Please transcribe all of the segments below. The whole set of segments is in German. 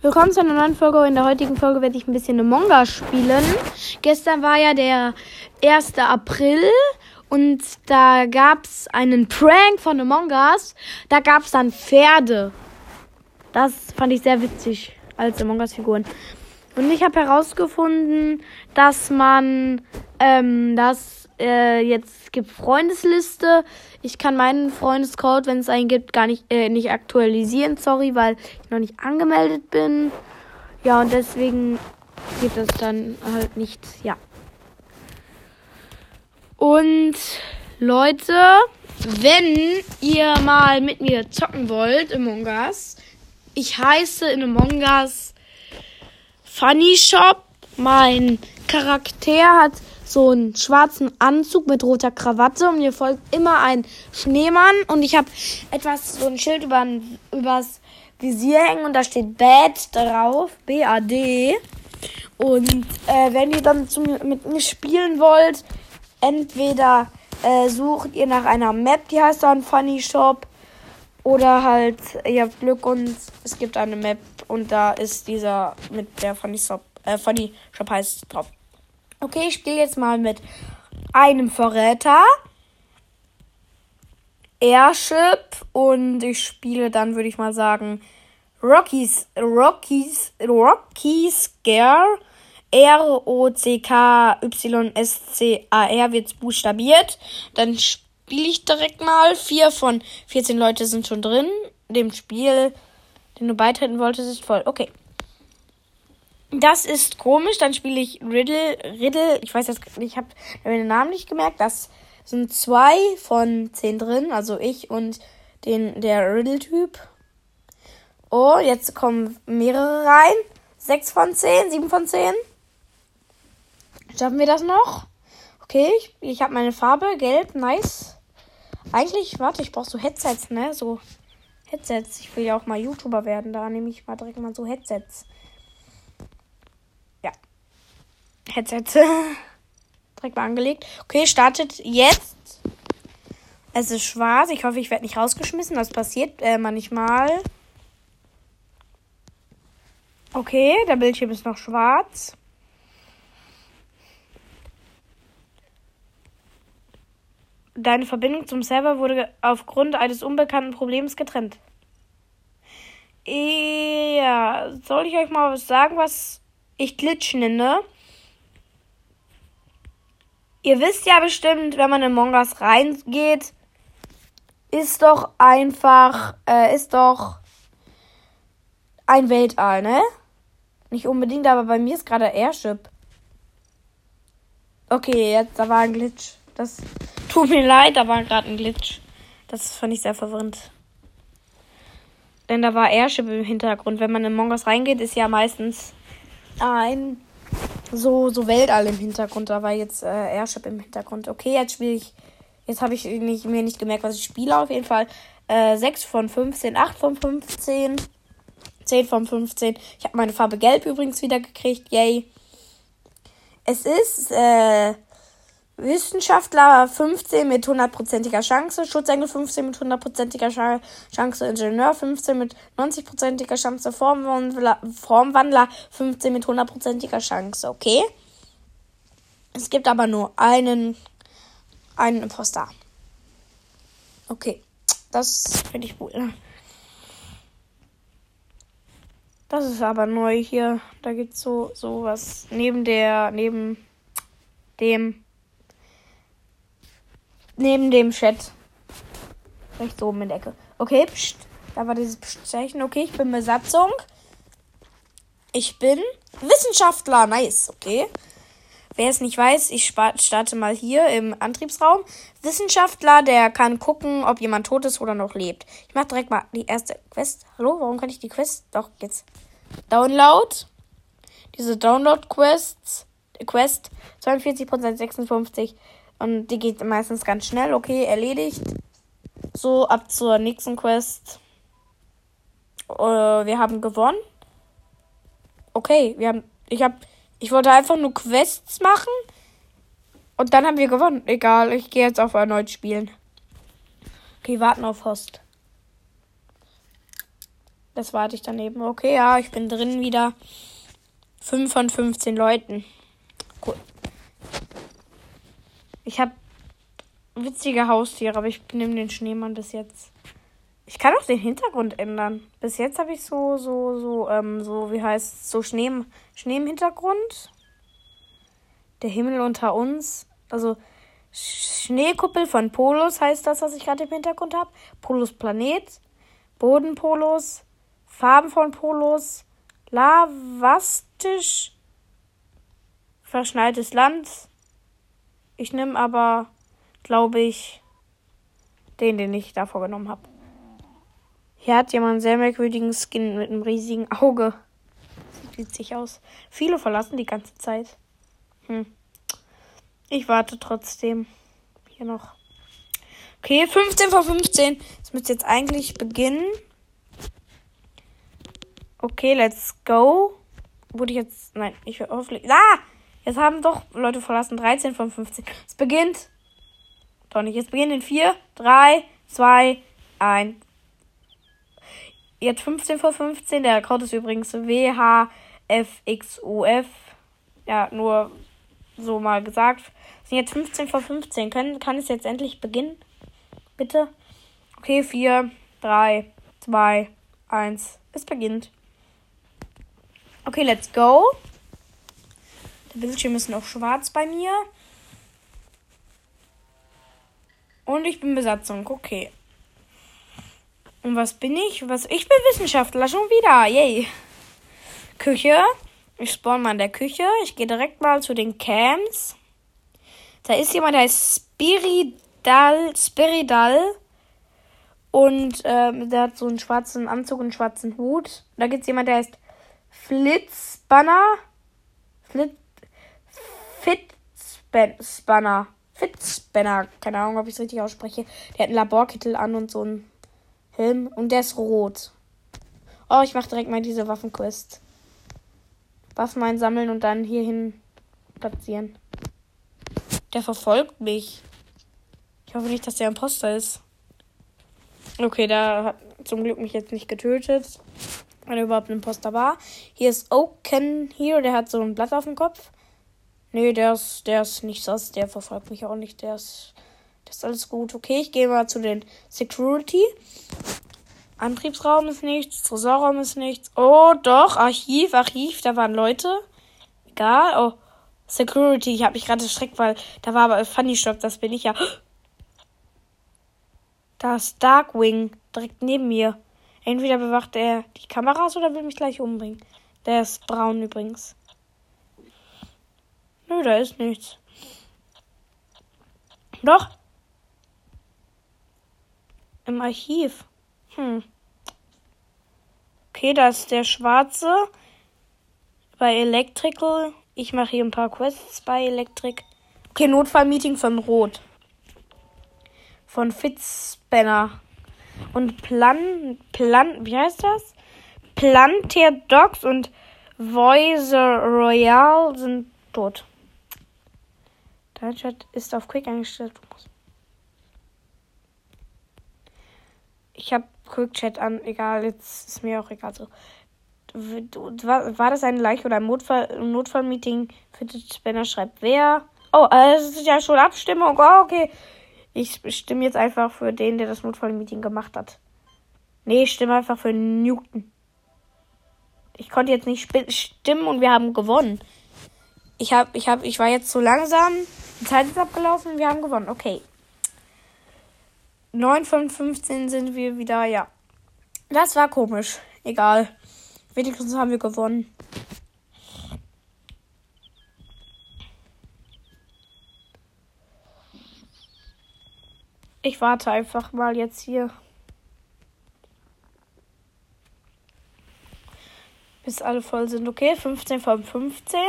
Willkommen zu einer neuen Folge. In der heutigen Folge werde ich ein bisschen Among Us spielen. Gestern war ja der 1. April und da gab es einen Prank von Among Us. Da gab es dann Pferde. Das fand ich sehr witzig als Among Us-Figuren. Und ich habe herausgefunden, dass man ähm, das äh, jetzt gibt Freundesliste. Ich kann meinen Freundescode, wenn es einen gibt, gar nicht, äh, nicht aktualisieren, sorry, weil ich noch nicht angemeldet bin. Ja, und deswegen geht das dann halt nicht, ja. Und Leute, wenn ihr mal mit mir zocken wollt im Among Us, ich heiße in Among Us Funny Shop. Mein Charakter hat so einen schwarzen Anzug mit roter Krawatte und mir folgt immer ein Schneemann und ich habe etwas, so ein Schild über, übers Visier hängen und da steht Bad drauf, B-A-D. Und äh, wenn ihr dann zum, mit mir spielen wollt, entweder äh, sucht ihr nach einer Map, die heißt dann Funny Shop, oder halt ihr habt Glück und es gibt eine Map und da ist dieser mit der Funny Shop, äh, Funny Shop heißt drauf. Okay, ich spiele jetzt mal mit einem Verräter. Airship und ich spiele dann, würde ich mal sagen, Rockies, Rockies, Rocky Scare. R-O-C-K-Y-S-C-A-R wird buchstabiert. Dann spiele ich direkt mal. Vier von 14 Leute sind schon drin. Dem Spiel, den du beitreten wolltest, ist voll. Okay. Das ist komisch. Dann spiele ich Riddle. Riddle. Ich weiß jetzt, ich habe den Namen nicht gemerkt. Das sind zwei von zehn drin. Also ich und den, der Riddle-Typ. Oh, jetzt kommen mehrere rein. Sechs von zehn, sieben von zehn. Schaffen wir das noch? Okay, ich, ich habe meine Farbe. Gelb, nice. Eigentlich, warte, ich brauche so Headsets, ne? So Headsets. Ich will ja auch mal YouTuber werden. Da nehme ich mal direkt mal so Headsets. Headset direkt mal angelegt. Okay, startet jetzt. Es ist schwarz. Ich hoffe, ich werde nicht rausgeschmissen. Das passiert äh, manchmal. Okay, der Bildschirm ist noch schwarz. Deine Verbindung zum Server wurde aufgrund eines unbekannten Problems getrennt. Ja, soll ich euch mal was sagen, was ich Glitch nenne? Ihr wisst ja bestimmt, wenn man in Mongas reingeht, ist doch einfach, äh, ist doch ein Weltall, ne? Nicht unbedingt, aber bei mir ist gerade Airship. Okay, jetzt, da war ein Glitch. Das tut mir leid, da war gerade ein Glitch. Das fand ich sehr verwirrend. Denn da war Airship im Hintergrund. Wenn man in Mongos reingeht, ist ja meistens ein so, so Weltall im Hintergrund. Da war jetzt äh, Airship im Hintergrund. Okay, jetzt spiele ich. Jetzt habe ich nicht, mir nicht gemerkt, was ich spiele. Auf jeden Fall äh, 6 von 15, 8 von 15, 10 von 15. Ich habe meine Farbe Gelb übrigens wieder gekriegt. Yay. Es ist äh, Wissenschaftler 15 mit hundertprozentiger Chance, Schutzengel 15 mit hundertprozentiger Chance, Ingenieur 15 mit 90%iger Chance, Formwandler, Formwandler 15 mit hundertprozentiger Chance, okay? Es gibt aber nur einen, einen Imposter. Okay, das finde ich cool. Das ist aber neu hier. Da gibt's so sowas neben der neben dem neben dem Chat. Rechts oben in der Ecke. Okay, pst. Da war dieses Zeichen. Okay, ich bin Besatzung. Ich bin Wissenschaftler. Nice, okay. Wer es nicht weiß, ich starte mal hier im Antriebsraum. Wissenschaftler, der kann gucken, ob jemand tot ist oder noch lebt. Ich mache direkt mal die erste Quest. Hallo, warum kann ich die Quest? Doch, jetzt. Download. Diese Download-Quests. Quest 42%, 56. Und die geht meistens ganz schnell. Okay, erledigt. So, ab zur nächsten Quest. Äh, wir haben gewonnen. Okay, wir haben. Ich hab. Ich wollte einfach nur Quests machen. Und dann haben wir gewonnen. Egal, ich gehe jetzt auf erneut spielen. Okay, warten auf Host. Das warte ich daneben. Okay, ja, ich bin drin wieder. 5 von 15 Leuten. Cool. Ich habe witzige Haustiere, aber ich nehme den Schneemann bis jetzt. Ich kann auch den Hintergrund ändern. Bis jetzt habe ich so, so, so, ähm, so, wie heißt so Schnee, Schnee im Hintergrund. Der Himmel unter uns. Also Schneekuppel von Polos heißt das, was ich gerade im Hintergrund habe. Polos Planet. Bodenpolos. Farben von Polos. Lavastisch. Verschneites Land. Ich nehme aber, glaube ich, den, den ich davor genommen habe. Hier hat jemand einen sehr merkwürdigen Skin mit einem riesigen Auge. Sieht witzig aus. Viele verlassen die ganze Zeit. Hm. Ich warte trotzdem. Hier noch. Okay, 15 vor 15. Das müsste jetzt eigentlich beginnen. Okay, let's go. Wurde ich jetzt. Nein, ich will auflegen. Ah! Jetzt haben doch Leute verlassen. 13 von 15. Es beginnt. Doch nicht. Es beginnt in 4, 3, 2, 1. Jetzt 15 vor 15. Der Code ist übrigens WHFXUF. Ja, nur so mal gesagt. Es sind jetzt 15 vor 15. Können, kann es jetzt endlich beginnen? Bitte? Okay, 4, 3, 2, 1. Es beginnt. Okay, let's go. Der Bildschirm ist noch schwarz bei mir. Und ich bin Besatzung. Okay. Und was bin ich? Was? Ich bin Wissenschaftler schon wieder. Yay. Küche. Ich spawn mal in der Küche. Ich gehe direkt mal zu den Camps. Da ist jemand, der heißt Spiridal. Spiridal. Und ähm, der hat so einen schwarzen Anzug und einen schwarzen Hut. Da gibt es jemand, der heißt Flitzbanner. Flitz. Fitzbanner. Fitzbanner. Keine Ahnung, ob ich es richtig ausspreche. Der hat einen Laborkittel an und so einen Helm. Und der ist rot. Oh, ich mache direkt mal diese Waffenquest. Waffen einsammeln und dann hierhin platzieren. Der verfolgt mich. Ich hoffe nicht, dass der Imposter ist. Okay, der hat zum Glück mich jetzt nicht getötet. Wenn er überhaupt ein Imposter war. Hier ist Oaken hier. Der hat so ein Blatt auf dem Kopf. Nee, der ist, der ist nicht sass. Der verfolgt mich auch nicht. Der ist, das ist alles gut. Okay, ich gehe mal zu den Security. Antriebsraum ist nichts, Tresorraum ist nichts. Oh, doch, Archiv, Archiv, da waren Leute. Egal. Oh, Security, ich habe mich gerade erschreckt, weil da war aber Funny Shop, das bin ich ja. Da ist Darkwing, direkt neben mir. Entweder bewacht er die Kameras oder will mich gleich umbringen. Der ist braun übrigens. Nö, da ist nichts. Doch. Im Archiv. Hm. Okay, da ist der schwarze. Bei Electrical. Ich mache hier ein paar Quests bei Electric. Okay, Notfallmeeting von Rot. Von Fitzbanner. Und Plan. Plan. Wie heißt das? Planter Dogs und Voicer Royale sind tot. Dein Chat ist auf Quick eingestellt. Ich habe Quick Chat an. Egal, jetzt ist mir auch egal so. War, das eine Leiche oder ein Notfall, Notfallmeeting? Benner schreibt wer. Oh, äh, es ist ja schon Abstimmung. Oh, okay. Ich stimme jetzt einfach für den, der das Notfallmeeting gemacht hat. Nee, ich stimme einfach für Newton. Ich konnte jetzt nicht stimmen und wir haben gewonnen. Ich hab, ich hab, ich war jetzt zu langsam. Die Zeit ist abgelaufen wir haben gewonnen. Okay. 9 von 15 sind wir wieder, ja. Das war komisch. Egal. Wenigstens haben wir gewonnen. Ich warte einfach mal jetzt hier. Bis alle voll sind. Okay, 15 von 15.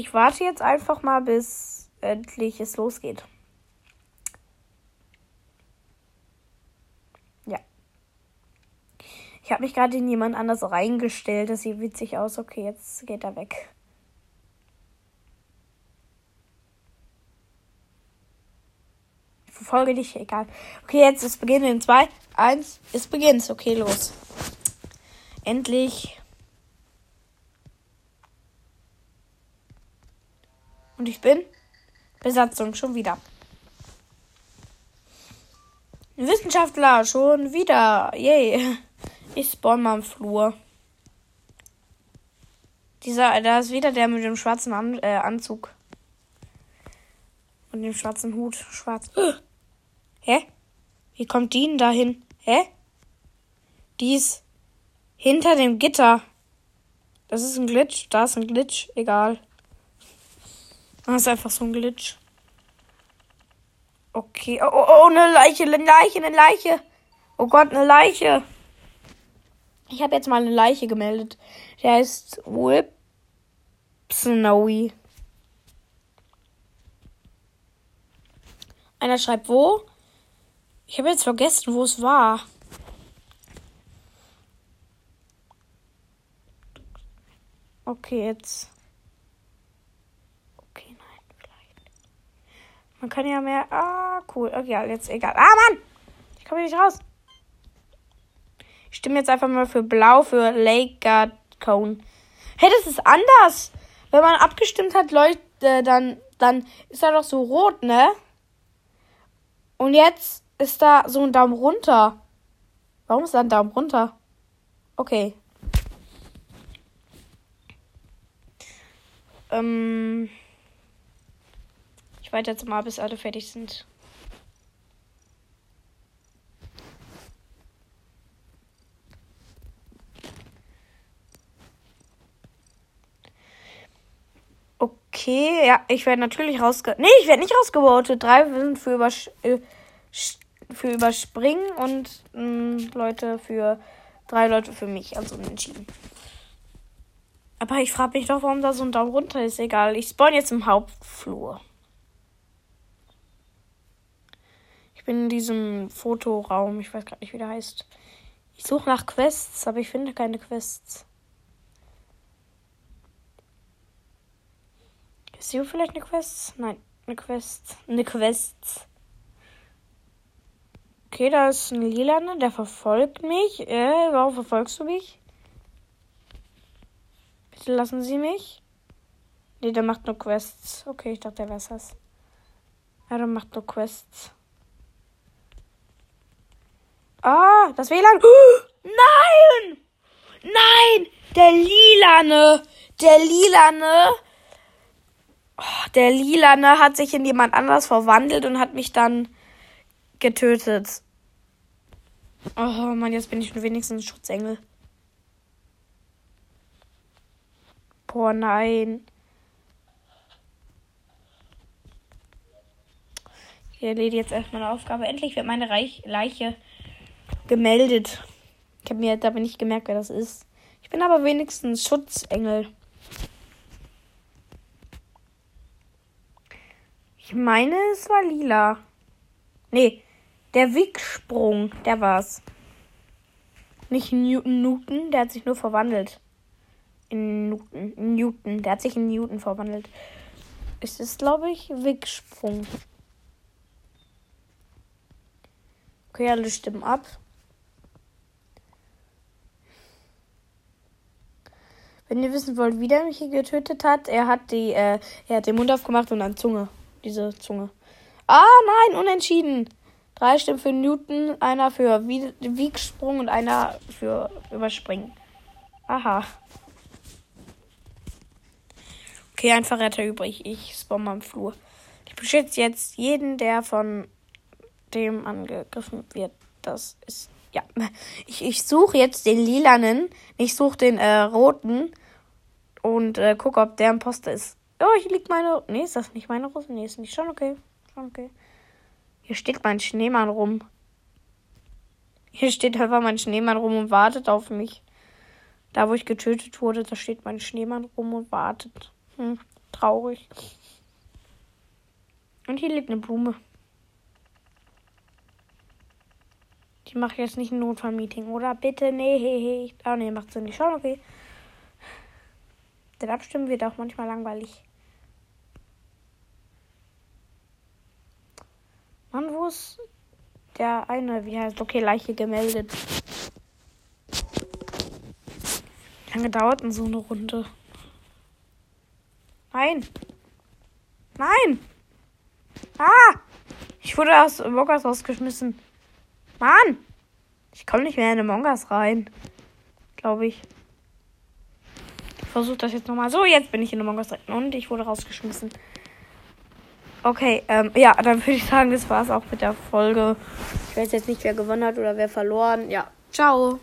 Ich warte jetzt einfach mal, bis endlich es losgeht. Ich habe mich gerade in jemand anders reingestellt. Das sieht witzig aus. Okay, jetzt geht er weg. Folge nicht. Egal. Okay, jetzt ist Beginn in 2, 1, es beginnt. Okay, los. Endlich. Und ich bin Besatzung schon wieder. Wissenschaftler schon wieder. Yay. Ich spawn mal im Flur. Dieser, da ist wieder der mit dem schwarzen An äh, Anzug. Und dem schwarzen Hut. Schwarz. Hä? Wie kommt die denn dahin? Hä? Die ist hinter dem Gitter. Das ist ein Glitch. Da ist ein Glitch. Egal. Das ist einfach so ein Glitch. Okay. Oh, oh, oh, eine Leiche, eine Leiche, eine Leiche. Oh Gott, eine Leiche. Ich habe jetzt mal eine Leiche gemeldet. Der heißt Whip Snowy. Einer schreibt wo? Ich habe jetzt vergessen, wo es war. Okay, jetzt. Okay, nein, vielleicht. Man kann ja mehr. Ah, cool. Okay, jetzt egal. Ah, Mann! Ich komme hier nicht raus. Ich stimme jetzt einfach mal für blau für Lake Guard Cone. Hey, das ist anders. Wenn man abgestimmt hat, Leute, dann, dann ist er doch so rot, ne? Und jetzt ist da so ein Daumen runter. Warum ist da ein Daumen runter? Okay. Ähm ich warte jetzt mal, bis alle fertig sind. Okay, ja, ich werde natürlich rausge... Nee, ich werde nicht rausgevotet. Drei sind für, Übersch äh, für Überspringen und mh, mm, Leute für... Drei Leute für mich, also entschieden. Aber ich frage mich doch, warum da so ein Daumen runter ist. Egal, ich spawn jetzt im Hauptflur. Ich bin in diesem Fotoraum. Ich weiß gar nicht, wie der heißt. Ich suche nach Quests, aber ich finde keine Quests. Ist hier vielleicht eine Quest? Nein, eine Quest. Eine Quest. Okay, da ist ein Lilane, der verfolgt mich. Äh, warum verfolgst du mich? Bitte lassen Sie mich. Nee, der macht nur Quests. Okay, ich dachte, der weiß das. Ja, der macht nur Quests. Ah, das WLAN. Nein! Nein! Der Lilane! Der Lilane Oh, der Lilane hat sich in jemand anders verwandelt und hat mich dann getötet. Oh Mann, jetzt bin ich schon wenigstens ein Schutzengel. Boah, nein. Ich erledige jetzt erstmal eine Aufgabe. Endlich wird meine Reich Leiche gemeldet. Ich habe mir da nicht gemerkt, wer das ist. Ich bin aber wenigstens Schutzengel. Ich meine, es war lila. Nee, der Wicksprung, der war's. Nicht Newton Newton, der hat sich nur verwandelt. In Newton. Newton, der hat sich in Newton verwandelt. Es ist, glaube ich, Wicksprung. Okay, alle stimmen ab. Wenn ihr wissen wollt, wie der mich hier getötet hat, er hat die, äh, er hat den Mund aufgemacht und dann Zunge diese Zunge. Ah, nein, unentschieden. Drei Stimmen für Newton, einer für Wiegsprung und einer für Überspringen. Aha. Okay, ein Verräter übrig. Ich spawn mal im Flur. Ich beschütze jetzt jeden, der von dem angegriffen wird. Das ist. Ja. Ich, ich suche jetzt den lilanen. Ich suche den äh, roten. Und äh, gucke, ob der ein Poster ist. Oh, hier liegt meine. Nee, ist das nicht meine Rose? Nee, ist nicht. Schon okay. Schon okay. Hier steht mein Schneemann rum. Hier steht einfach mein Schneemann rum und wartet auf mich. Da, wo ich getötet wurde, da steht mein Schneemann rum und wartet. Hm, traurig. Und hier liegt eine Blume. Die macht jetzt nicht ein Notfallmeeting, oder? Bitte, nee, hey, hey. Ah, nee, macht sie nicht. Schon okay. Das Abstimmen wird auch manchmal langweilig. Mann, wo ist der eine? Wie heißt? Okay, Leiche gemeldet. Wie lange dauert denn so eine Runde? Nein. Nein. Ah! Ich wurde aus Mogas rausgeschmissen. Mann! Ich komme nicht mehr in Among Us rein. Glaube ich. Versuche das jetzt nochmal. So, jetzt bin ich in Among Us drin und ich wurde rausgeschmissen. Okay, ähm, ja, dann würde ich sagen, das war es auch mit der Folge. Ich weiß jetzt nicht, wer gewonnen hat oder wer verloren. Ja, ciao.